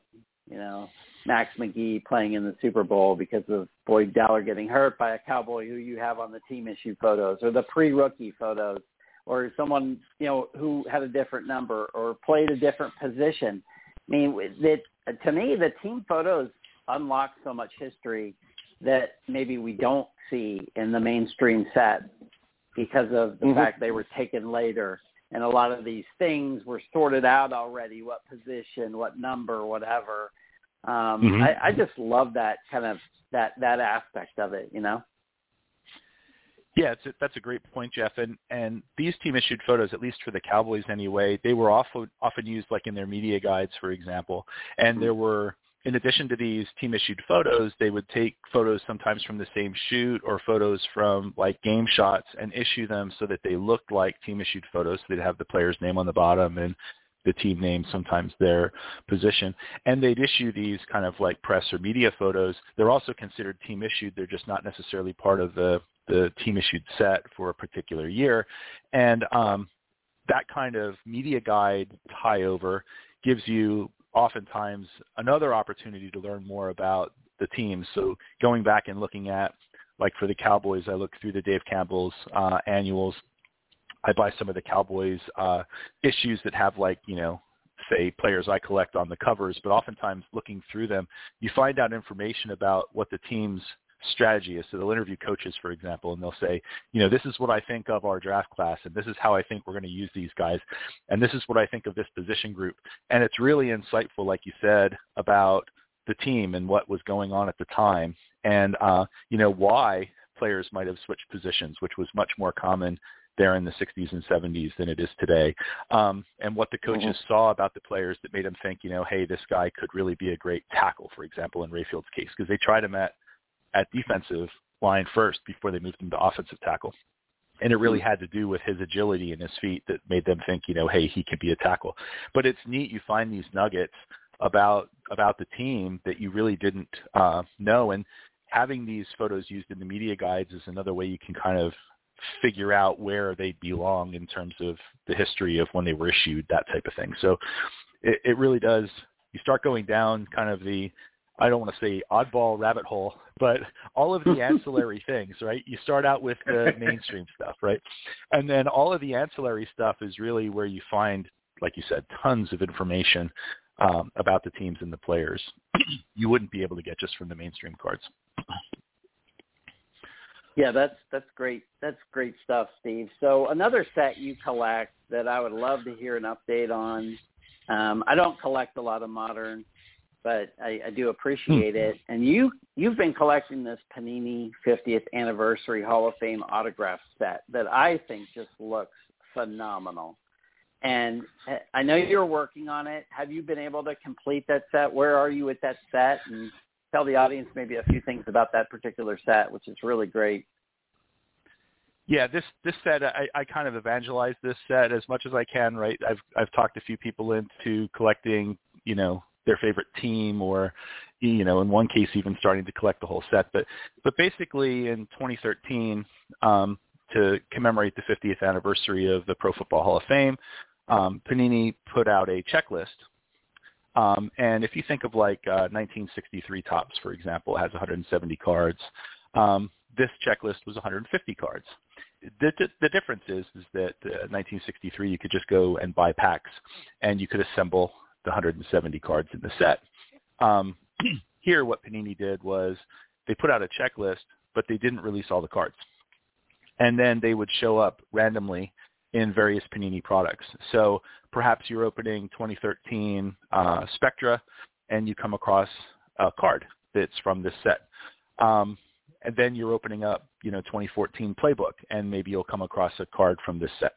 Speaker 3: you know, Max McGee playing in the Super Bowl because of Boyd Dowler getting hurt by a Cowboy who you have on the team issue photos, or the pre-rookie photos, or someone you know who had a different number or played a different position. I mean, that to me, the team photos unlock so much history that maybe we don't see in the mainstream set because of the mm-hmm. fact they were taken later and a lot of these things were sorted out already what position what number whatever um mm-hmm. I, I just love that kind of that that aspect of it you know
Speaker 4: yeah, it's a, that's a great point, Jeff. And and these team issued photos, at least for the Cowboys anyway, they were often often used like in their media guides, for example. And there were in addition to these team issued photos, they would take photos sometimes from the same shoot or photos from like game shots and issue them so that they looked like team issued photos. So they'd have the player's name on the bottom and the team name, sometimes their position. And they'd issue these kind of like press or media photos. They're also considered team issued. They're just not necessarily part of the, the team issued set for a particular year. And um, that kind of media guide tie over gives you oftentimes another opportunity to learn more about the team. So going back and looking at, like for the Cowboys, I look through the Dave Campbell's uh, annuals. I buy some of the Cowboys uh, issues that have like, you know, say players I collect on the covers, but oftentimes looking through them, you find out information about what the team's strategy is. So they'll interview coaches, for example, and they'll say, you know, this is what I think of our draft class, and this is how I think we're going to use these guys, and this is what I think of this position group. And it's really insightful, like you said, about the team and what was going on at the time, and uh, you know why players might have switched positions, which was much more common there in the 60s and 70s than it is today. Um, and what the coaches mm-hmm. saw about the players that made them think, you know, hey, this guy could really be a great tackle, for example, in Rayfield's case, because they tried him at at defensive line first before they moved him to offensive tackle. And it really hmm. had to do with his agility and his feet that made them think, you know, hey, he could be a tackle. But it's neat you find these nuggets about about the team that you really didn't uh, know. And having these photos used in the media guides is another way you can kind of figure out where they belong in terms of the history of when they were issued, that type of thing. So it, it really does. You start going down kind of the I don't want to say oddball rabbit hole, but all of the *laughs* ancillary things, right? You start out with the mainstream stuff, right? And then all of the ancillary stuff is really where you find, like you said, tons of information um, about the teams and the players *clears throat* you wouldn't be able to get just from the mainstream cards.
Speaker 3: Yeah, that's that's great. That's great stuff, Steve. So another set you collect that I would love to hear an update on. Um, I don't collect a lot of modern but I, I do hmm. appreciate it. And you you've been collecting this Panini 50th anniversary Hall of Fame autograph set that I think just looks phenomenal. And eh, I know you're working on it. Have you been able to complete that set? Where are you with that set? And tell the audience maybe a few things about that particular set, which is really great.
Speaker 4: Yeah, this this set I, I kind of evangelize this set as much as I can. Right, I've I've talked a few people into collecting, you know, their favorite team or you know in one case even starting to collect the whole set. But but basically in 2013 um, to commemorate the 50th anniversary of the Pro Football Hall of Fame um, Panini put out a checklist. Um, and if you think of like uh, 1963 Topps for example it has 170 cards. Um, this checklist was 150 cards. The, the difference is is that uh, 1963 you could just go and buy packs and you could assemble the 170 cards in the set. Um, *clears throat* here, what Panini did was they put out a checklist, but they didn't release all the cards. And then they would show up randomly in various Panini products. So perhaps you're opening 2013 uh, Spectra, and you come across a card that's from this set. Um, and then you're opening up, you know, 2014 Playbook, and maybe you'll come across a card from this set.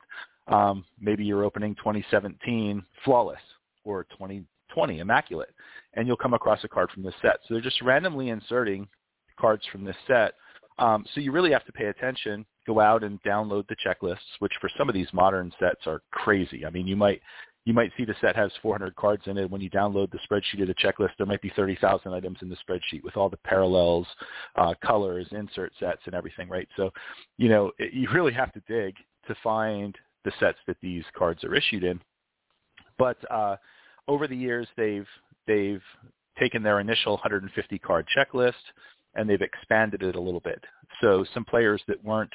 Speaker 4: Um, maybe you're opening 2017 Flawless, or 2020 Immaculate, and you'll come across a card from this set. So they're just randomly inserting cards from this set. Um, so you really have to pay attention, go out and download the checklists, which for some of these modern sets are crazy. I mean, you might you might see the set has 400 cards in it. When you download the spreadsheet of the checklist, there might be 30,000 items in the spreadsheet with all the parallels, uh, colors, insert sets, and everything, right? So, you know, it, you really have to dig to find the sets that these cards are issued in. But uh, over the years, they've they've taken their initial 150 card checklist and they've expanded it a little bit. So some players that weren't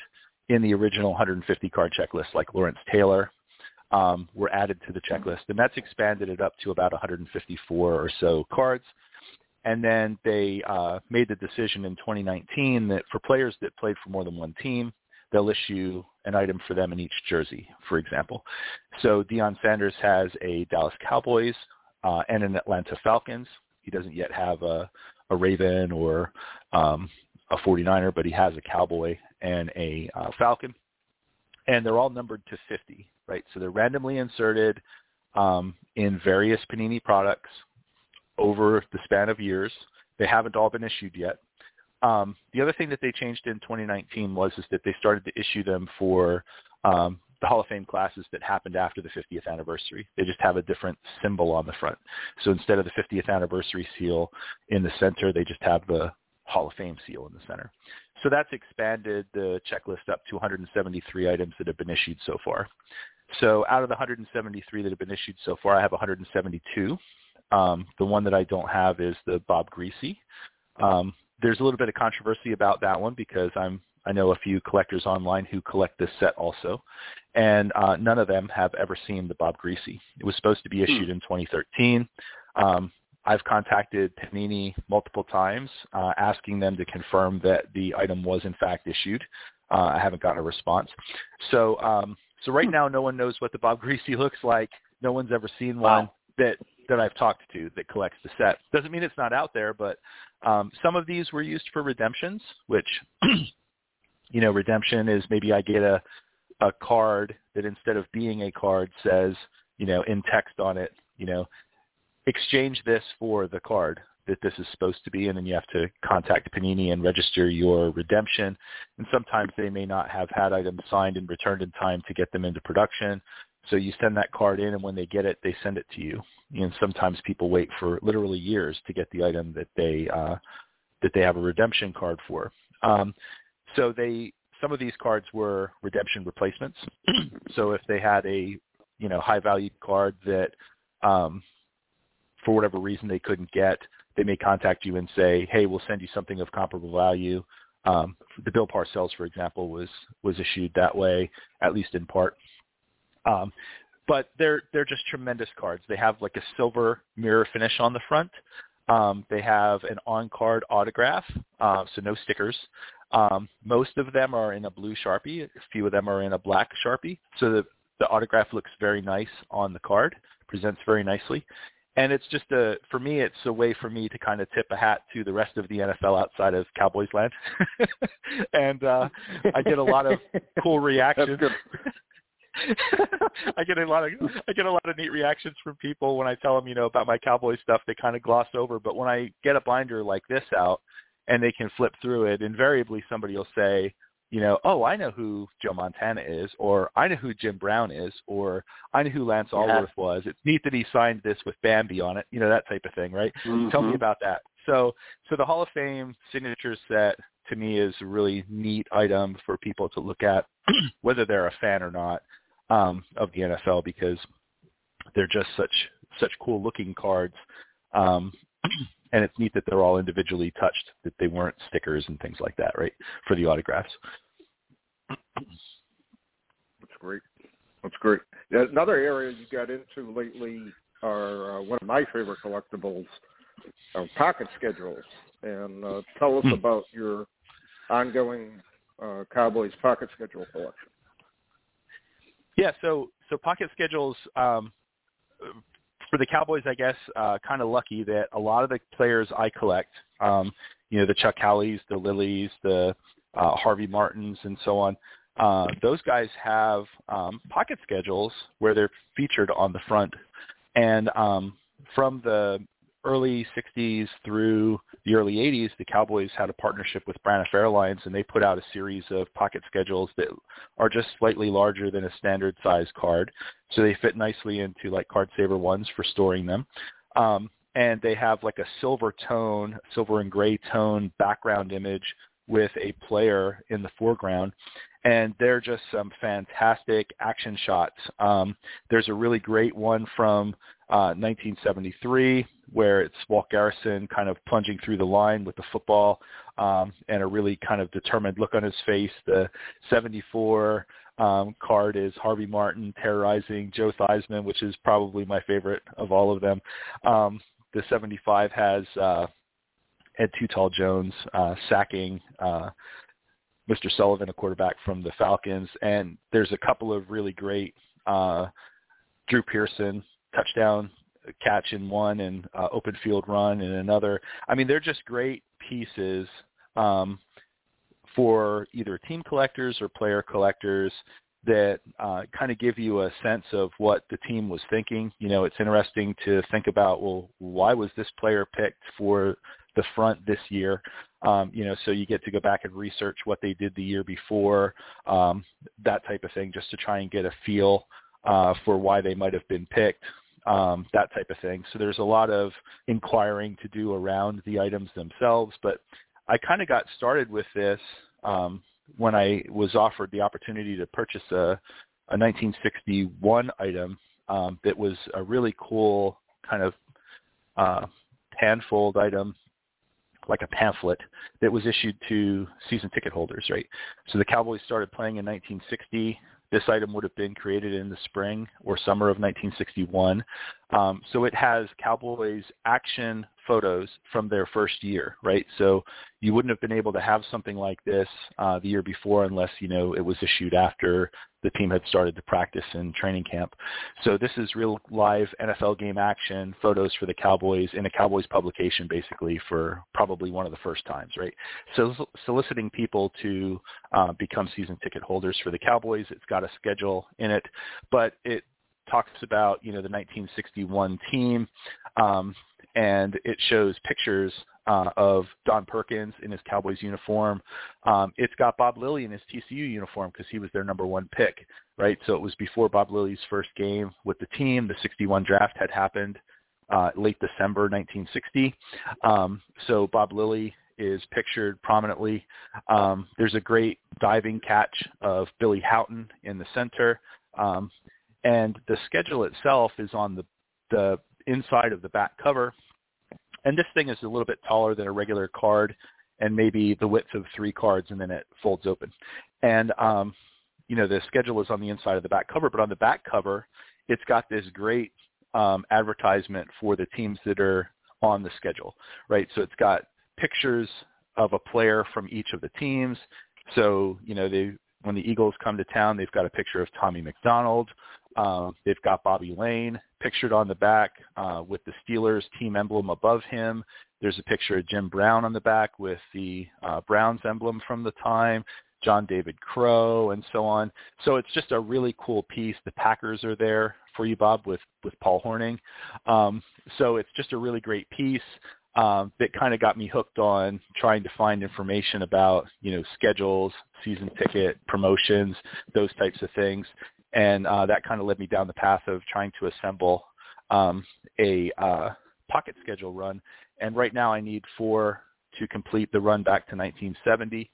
Speaker 4: in the original 150 card checklist, like Lawrence Taylor, um, were added to the checklist, and that's expanded it up to about 154 or so cards. And then they uh, made the decision in 2019 that for players that played for more than one team, they'll issue an item for them in each jersey, for example. So Deion Sanders has a Dallas Cowboys uh, and an Atlanta Falcons. He doesn't yet have a, a Raven or um, a 49er, but he has a Cowboy and a uh, Falcon. And they're all numbered to 50 right? So they're randomly inserted um, in various Panini products over the span of years. They haven't all been issued yet. Um, the other thing that they changed in 2019 was is that they started to issue them for um, the Hall of Fame classes that happened after the 50th anniversary. They just have a different symbol on the front. So instead of the 50th anniversary seal in the center, they just have the Hall of Fame seal in the center. So that's expanded the checklist up to 173 items that have been issued so far. So out of the 173 that have been issued so far, I have 172. Um, the one that I don't have is the Bob Griese. Um, there's a little bit of controversy about that one because I'm I know a few collectors online who collect this set also, and uh, none of them have ever seen the Bob Griese. It was supposed to be issued hmm. in 2013. Um, I've contacted Panini multiple times uh, asking them to confirm that the item was in fact issued. Uh, I haven't gotten a response. So um, so right hmm. now, no one knows what the Bob Griese *laughs* looks like. No one's ever seen one wow. that that I've talked to that collects the set. Doesn't mean it's not out there, but um, some of these were used for redemptions, which *clears throat* you know, redemption is maybe I get a a card that instead of being a card says, you know, in text on it, you know, exchange this for the card that this is supposed to be, and then you have to contact Panini and register your redemption. And sometimes they may not have had items signed and returned in time to get them into production. So you send that card in, and when they get it, they send it to you. And sometimes people wait for literally years to get the item that they uh, that they have a redemption card for. Um, so they some of these cards were redemption replacements. *clears throat* so if they had a you know high value card that um, for whatever reason they couldn't get, they may contact you and say, "Hey, we'll send you something of comparable value." Um, the Bill Parcells, for example, was was issued that way, at least in part. Um, but they're they're just tremendous cards. They have like a silver mirror finish on the front. Um, they have an on-card autograph, uh, so no stickers. Um, most of them are in a blue Sharpie. A few of them are in a black Sharpie. So the, the autograph looks very nice on the card, presents very nicely and it's just a for me it's a way for me to kind of tip a hat to the rest of the NFL outside of Cowboys land, *laughs* and uh, I get a lot of cool *laughs* reactions. I get a lot of I get a lot of neat reactions from people when I tell them you know about my cowboy stuff. They kind of gloss over, but when I get a binder like this out and they can flip through it, invariably somebody will say, you know, oh, I know who Joe Montana is, or I know who Jim Brown is, or I know who Lance Alworth yeah. was. It's neat that he signed this with Bambi on it, you know, that type of thing, right? Mm-hmm. Tell me about that. So, so the Hall of Fame signature set to me is a really neat item for people to look at, *clears throat* whether they're a fan or not um, of the NFL, because they're just such such cool looking cards. Um, *clears throat* and it's neat that they're all individually touched, that they weren't stickers and things like that, right, for the autographs.
Speaker 2: That's great. That's great. Yeah, another area you got into lately are uh, one of my favorite collectibles, uh, pocket schedules. And uh, tell us hmm. about your ongoing uh, Cowboys pocket schedule collection.
Speaker 4: Yeah, so so pocket schedules um, for the Cowboys, I guess, uh, kind of lucky that a lot of the players I collect, um, you know, the Chuck Howleys, the Lillys, the uh, Harvey Martins, and so on, uh, those guys have um, pocket schedules where they're featured on the front. And um, from the early 60s through the early 80s, the Cowboys had a partnership with Braniff Airlines, and they put out a series of pocket schedules that are just slightly larger than a standard size card. So they fit nicely into like card saver ones for storing them. Um, and they have like a silver tone, silver and gray tone background image with a player in the foreground and they're just some fantastic action shots. Um, there's a really great one from uh, 1973 where it's Walt Garrison kind of plunging through the line with the football um, and a really kind of determined look on his face. The 74 um, card is Harvey Martin terrorizing Joe Theismann, which is probably my favorite of all of them. Um, the 75 has uh, Ed Too Tall Jones uh, sacking uh, Mr. Sullivan, a quarterback from the Falcons, and there's a couple of really great uh, Drew Pearson touchdown catch in one and uh, open field run in another. I mean, they're just great pieces um, for either team collectors or player collectors that uh, kind of give you a sense of what the team was thinking. You know, it's interesting to think about, well, why was this player picked for the front this year. Um, you know, so you get to go back and research what they did the year before, um, that type of thing, just to try and get a feel uh, for why they might have been picked. Um, that type of thing. So there's a lot of inquiring to do around the items themselves. But I kind of got started with this um, when I was offered the opportunity to purchase a, a 1961 item um, that was a really cool kind of uh, handfold item like a pamphlet that was issued to season ticket holders, right? So the Cowboys started playing in 1960. This item would have been created in the spring or summer of 1961. Um, so it has Cowboys action photos from their first year, right? So you wouldn't have been able to have something like this uh, the year before unless, you know, it was issued after the team had started to practice in training camp. So this is real live NFL game action photos for the Cowboys in a Cowboys publication basically for probably one of the first times, right? So soliciting people to uh, become season ticket holders for the Cowboys. It's got a schedule in it, but it talks about you know the 1961 team, um, and it shows pictures uh, of Don Perkins in his Cowboys uniform. Um, it's got Bob Lilly in his TCU uniform because he was their number one pick, right? So it was before Bob Lilly's first game with the team. The 61 draft had happened uh, late December 1960. Um, so Bob Lilly is pictured prominently. Um, there's a great diving catch of Billy Howton in the center. Um, and the schedule itself is on the, the inside of the back cover. And this thing is a little bit taller than a regular card and maybe the width of three cards and then it folds open. And, um, you know, the schedule is on the inside of the back cover, but on the back cover, it's got this great um, advertisement for the teams that are on the schedule, right? So it's got pictures of a player from each of the teams. So, you know, they when the Eagles come to town, they've got a picture of Tommy McDonald. Um, they've got Bobby Layne pictured on the back uh, with the Steelers team emblem above him. There's a picture of Jim Brown on the back with the uh, Browns emblem from the time, John David Crow, and so on. So it's just a really cool piece. The Packers are there for you, Bob, with with Paul Hornung. Um, so it's just a really great piece um, that kind of got me hooked on trying to find information about you know schedules, season ticket promotions, those types of things, and uh, that kind of led me down the path of trying to assemble um, a uh, pocket schedule run. And right now, I need four to complete the run back to 1970.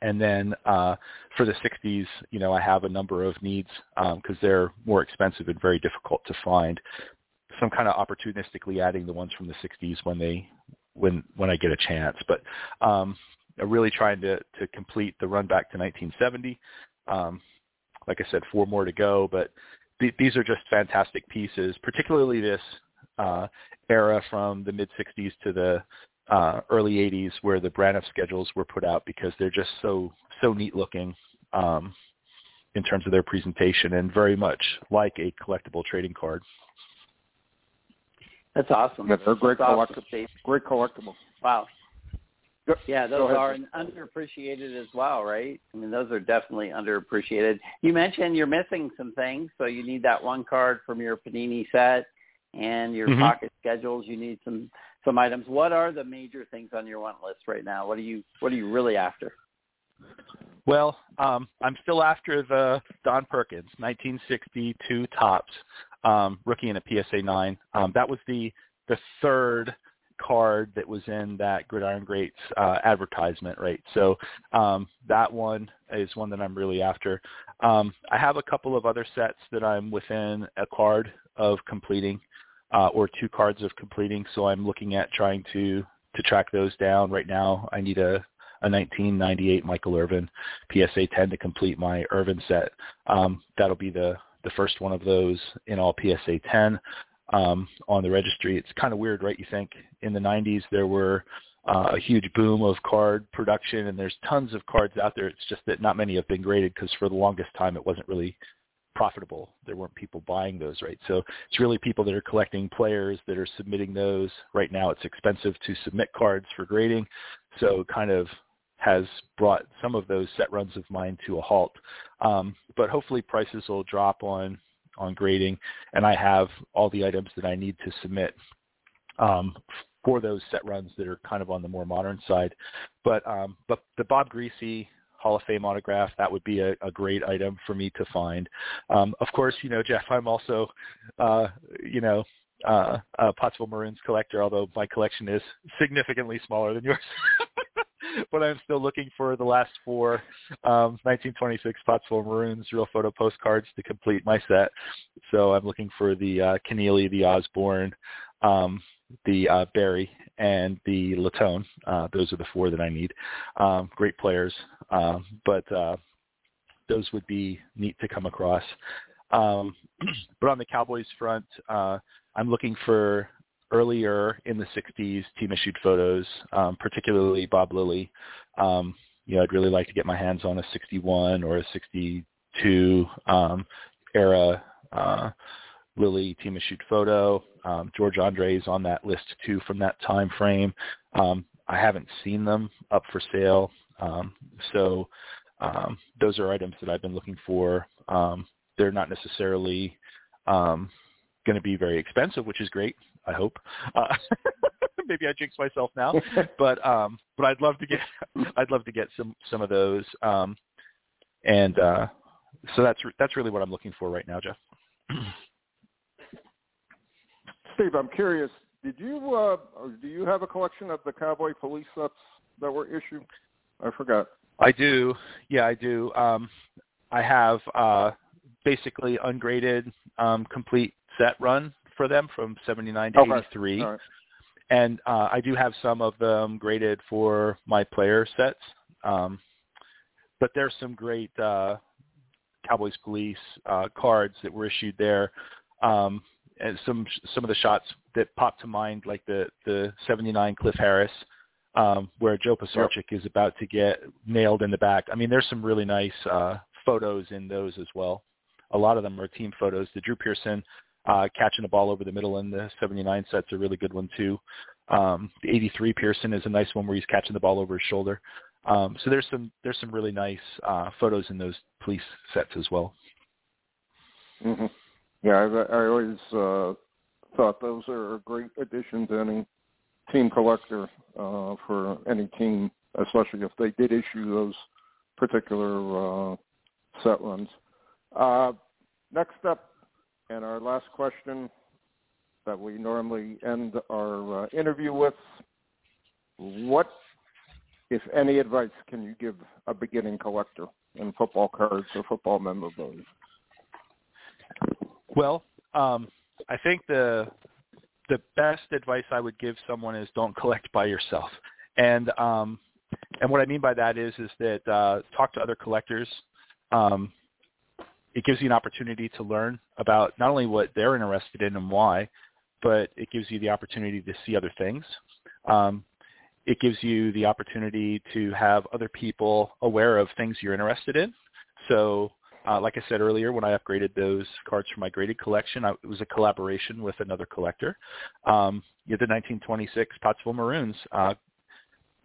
Speaker 4: And then uh, for the 60s, you know, I have a number of needs because um, they're more expensive and very difficult to find some kind of opportunistically adding the ones from the 60s when they when when I get a chance. But um, I'm really trying to to complete the run back to 1970. Um, like I said, four more to go, but th- these are just fantastic pieces, particularly this uh, era from the mid 60s to the uh, early 80s where the Braniff schedules were put out because they're just so so neat looking um, in terms of their presentation and very much like a collectible trading card.
Speaker 3: That's awesome.
Speaker 2: Yeah, they're great
Speaker 3: That's
Speaker 2: collectible. Great collectible.
Speaker 3: Wow. Yeah, those are underappreciated as well, right? I mean, those are definitely underappreciated. You mentioned you're missing some things, so you need that one card from your Panini set. and your
Speaker 4: Mhm.
Speaker 3: pocket schedules. You need some some items. What are the major things on your want list right now? What are you What are you really after?
Speaker 4: Well, um, I'm still after the Don Perkins 1962 Topps um, rookie in a PSA 9. Um, that was the the third card that was in that Gridiron Greats uh, advertisement, right? So um, that one is one that I'm really after. Um, I have a couple of other sets that I'm within a card of completing, uh, or two cards of completing. So I'm looking at trying to to track those down. Right now, I need a a 1998 Michael Irvin PSA 10 to complete my Irvin set. Um, that'll be the the first one of those in all PSA 10 um, on the registry. It's kind of weird, right? You think in the 90s there were uh, a huge boom of card production, and there's tons of cards out there. It's just that not many have been graded because for the longest time it wasn't really profitable. There weren't people buying those, right? So it's really people that are collecting players that are submitting those. Right now it's expensive to submit cards for grading, so kind of has brought some of those set runs of mine to a halt. Um, but hopefully prices will drop on on grading, and I have all the items that I need to submit um, for those set runs that are kind of on the more modern side. But um, but the Bob Griese Hall of Fame autograph that would be a, a great item for me to find. Um, of course, you know Jeff, I'm also uh, you know uh, a Pottsville Maroons collector, although my collection is significantly smaller than yours. *laughs* *laughs* but I'm still looking for the last four um, 1926 Pottsville Maroons real photo postcards to complete my set. So I'm looking for the uh, Kenneally, the Osborn, um, the uh, Berry, and the Latone. Uh, those are the four that I need. Um, great players, um, but uh, those would be neat to come across. Um, *clears throat* but on the Cowboys front, uh, I'm looking for earlier in the 60s team issued photos, um, particularly Bob Lilly. Um, you know, I'd really like to get my hands on a 61 or a 62 um, era uh, Lilly team issued photo. Um, George Andrie is on that list too from that time frame. Um, I haven't seen them up for sale, um, so those are items that I've been looking for. They're not necessarily going to be very expensive, which is great. I hope. Uh, *laughs* maybe I jinx myself now, *laughs* but um, but I'd love to get I'd love to get some some of those. Um, and uh, so that's that's really what I'm looking for right now, Jeff. *clears throat*
Speaker 2: Steve, I'm curious. Did you uh, do you have a collection of the cowboy police sets that were issued? I forgot.
Speaker 4: I do. Yeah, I do. Um, I have uh, basically ungraded um, complete set run for them from 79 to
Speaker 2: Okay.
Speaker 4: 83.
Speaker 2: All right.
Speaker 4: And uh, I do have some of them graded for my player sets. Um, but there's some great uh, Cowboys Police uh, cards that were issued there. Um, and some some of the shots that pop to mind, like the the 79 Cliff Harris, um, where Joe Pisarcik is about to get nailed in the back. I mean, there's some really nice uh, photos in those as well. A lot of them are team photos. The Drew Pearson uh, catching the ball over the middle in the 79 set's a really good one too. Um, the 83 Pearson is a nice one where he's catching the ball over his shoulder. Um, so there's some there's some really nice uh, photos in those police sets as well.
Speaker 2: hmm Yeah, I, I always uh, thought those are a great addition to any team collector uh, for any team, especially if they did issue those particular uh, set runs. Uh, next up, and our last question that we normally end our uh, interview with: What, if any, advice can you give a beginning collector in football cards or football memorabilia?
Speaker 4: Well, um, I think the the best advice I would give someone is don't collect by yourself. And um, and what I mean by that is is that uh, talk to other collectors. Um, it gives you an opportunity to learn about not only what they're interested in and why, but it gives you the opportunity to see other things. Um, it gives you the opportunity to have other people aware of things you're interested in. So uh, like I said earlier, when I upgraded those cards from my graded collection, I, it was a collaboration with another collector. Um, you had the 1926 Pottsville Maroons uh,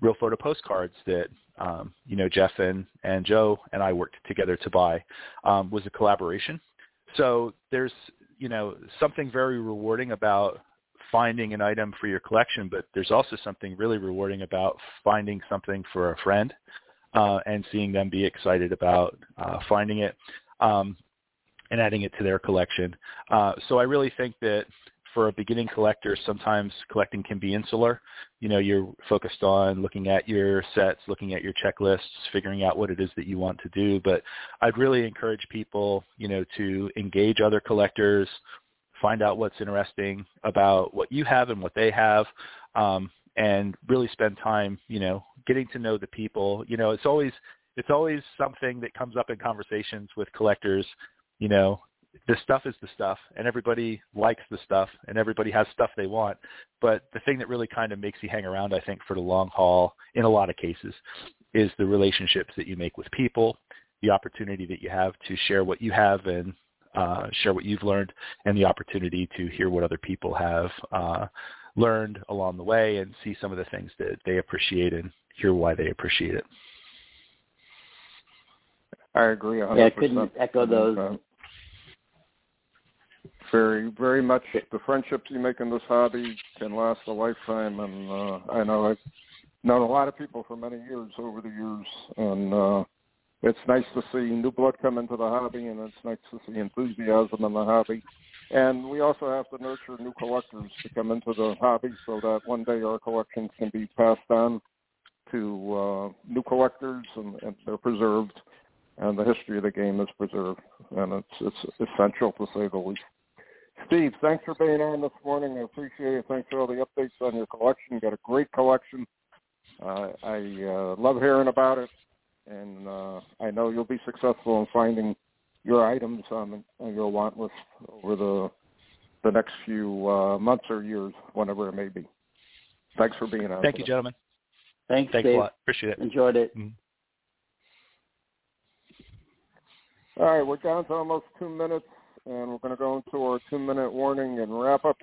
Speaker 4: real photo postcards that um, you know Jeff and, and Joe and I worked together to buy um, was a collaboration. So there's you know something very rewarding about finding an item for your collection, but there's also something really rewarding about finding something for a friend uh, and seeing them be excited about uh, finding it um, and adding it to their collection. Uh, so I really think that for a beginning collector, sometimes collecting can be insular. You know, you're focused on looking at your sets, looking at your checklists, figuring out what it is that you want to do. But I'd really encourage people, you know, to engage other collectors, find out what's interesting about what you have and what they have, um, and really spend time, you know, getting to know the people. You know, it's always it's always something that comes up in conversations with collectors. You know, the stuff is the stuff, and everybody likes the stuff, and everybody has stuff they want. But the thing that really kind of makes you hang around, I think, for the long haul, in a lot of cases, is the relationships that you make with people, the opportunity that you have to share what you have and uh, share what you've learned, and the opportunity to hear what other people have uh, learned along the way and see some of the things that they appreciate and hear why they appreciate it.
Speaker 2: I agree 100%.
Speaker 3: Yeah, I couldn't echo those.
Speaker 2: Very, very much the friendships you make in this hobby can last a lifetime, and uh, I know I've known a lot of people for many years over the years, and uh, it's nice to see new blood come into the hobby, and it's nice to see enthusiasm in the hobby. And we also have to nurture new collectors to come into the hobby so that one day our collections can be passed on to uh, new collectors and, and they're preserved and the history of the game is preserved. And it's, it's essential to say the least. Steve, thanks for being on this morning. I appreciate it. Thanks for all the updates on your collection. You got a great collection. Uh, I uh, love hearing about it, and uh, I know you'll be successful in finding your items on, on your want list over the the next few uh, months or years, whenever it may be. Thanks for being on.
Speaker 4: Thank you, gentlemen.
Speaker 3: Thanks,
Speaker 4: Thanks
Speaker 3: Dave.
Speaker 4: a lot. Appreciate it.
Speaker 3: Enjoyed it.
Speaker 4: Mm-hmm.
Speaker 2: All right, we're down to almost two minutes, and we're going to go into our two-minute warning and wrap up.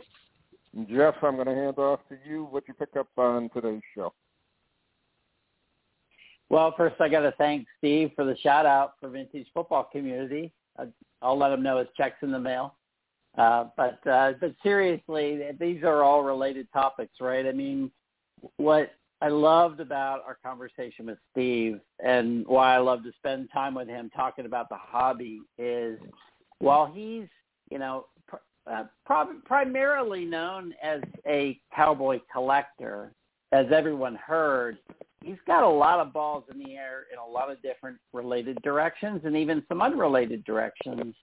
Speaker 2: Jeff, I'm going to hand off to you what you pick up on today's show.
Speaker 3: Well, first I got to thank Steve for the shout out for Vintage Football Community. I'll let him know his checks in the mail. Uh, but uh, but seriously, these are all related topics, right? I mean, what I loved about our conversation with Steve and why I love to spend time with him talking about the hobby is while he's you know pr- uh, pro- primarily known as a cowboy collector, as everyone heard, he's got a lot of balls in the air in a lot of different related directions and even some unrelated directions.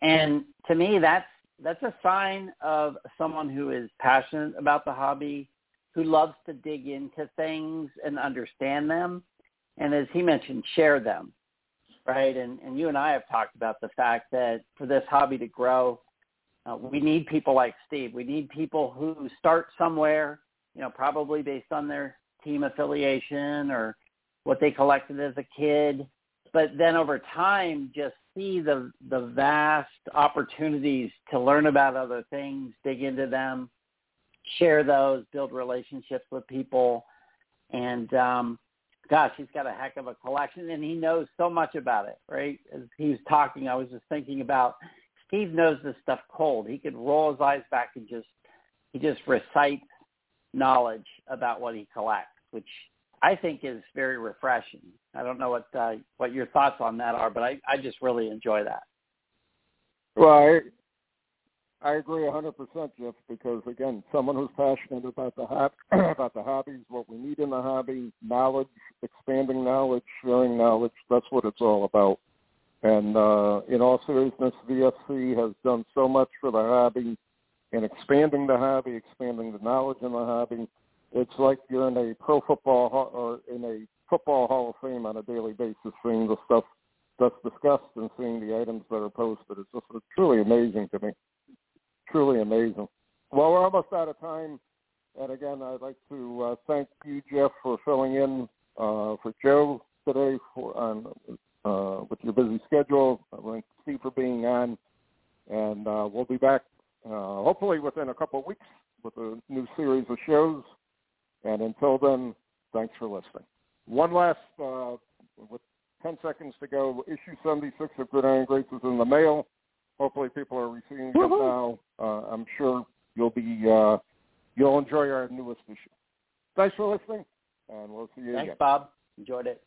Speaker 3: And to me, that's that's a sign of someone who is passionate about the hobby, who loves to dig into things and understand them, and as he mentioned, share them, right? And and you and I have talked about the fact that for this hobby to grow, uh, we need people like Steve. We need people who start somewhere, you know, probably based on their team affiliation or what they collected as a kid, but then over time just see the the vast opportunities to learn about other things, dig into them, share those, build relationships with people, and um, gosh, he's got a heck of a collection, and he knows so much about it. Right? As he was talking, I was just thinking about Steve knows this stuff cold. He could roll his eyes back and just he just recites knowledge about what he collects, which I think is very refreshing. I don't know what uh, what your thoughts on that are, but I, I just really enjoy that.
Speaker 2: Well, I, agree 100%, Jeff, because again, someone who's passionate about the hob- *clears throat* about the hobbies, what we need in the hobby, knowledge, expanding knowledge, sharing knowledge, that's what it's all about. And uh, in all seriousness, VFC has done so much for the hobby in expanding the hobby, expanding the knowledge in the hobby. It's like you're in a pro football or in a football hall of fame on a daily basis, seeing the stuff that's discussed and seeing the items that are posted. It's just it's truly amazing to me. Truly amazing. Well, we're almost out of time. And again, I'd like to uh, thank you, Jeff, for filling in uh, for Joe today for on uh, with your busy schedule. I thank Steve for being on, and uh, we'll be back uh, hopefully within a couple of weeks with a new series of shows. And until then, thanks for listening. One last, uh, with 10 seconds to go, issue 76 of Gridiron Greats is in the mail. Hopefully, people are receiving them now. Uh, I'm sure you'll be uh, you'll enjoy our newest issue. Thanks for listening, and we'll see you
Speaker 3: Thanks,
Speaker 2: again.
Speaker 3: Thanks, Bob. Enjoyed it.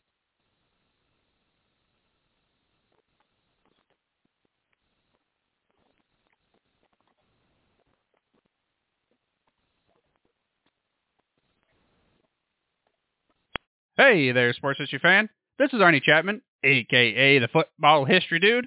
Speaker 5: Hey there, sports history fan. This is Arnie Chapman, aka the Football History Dude,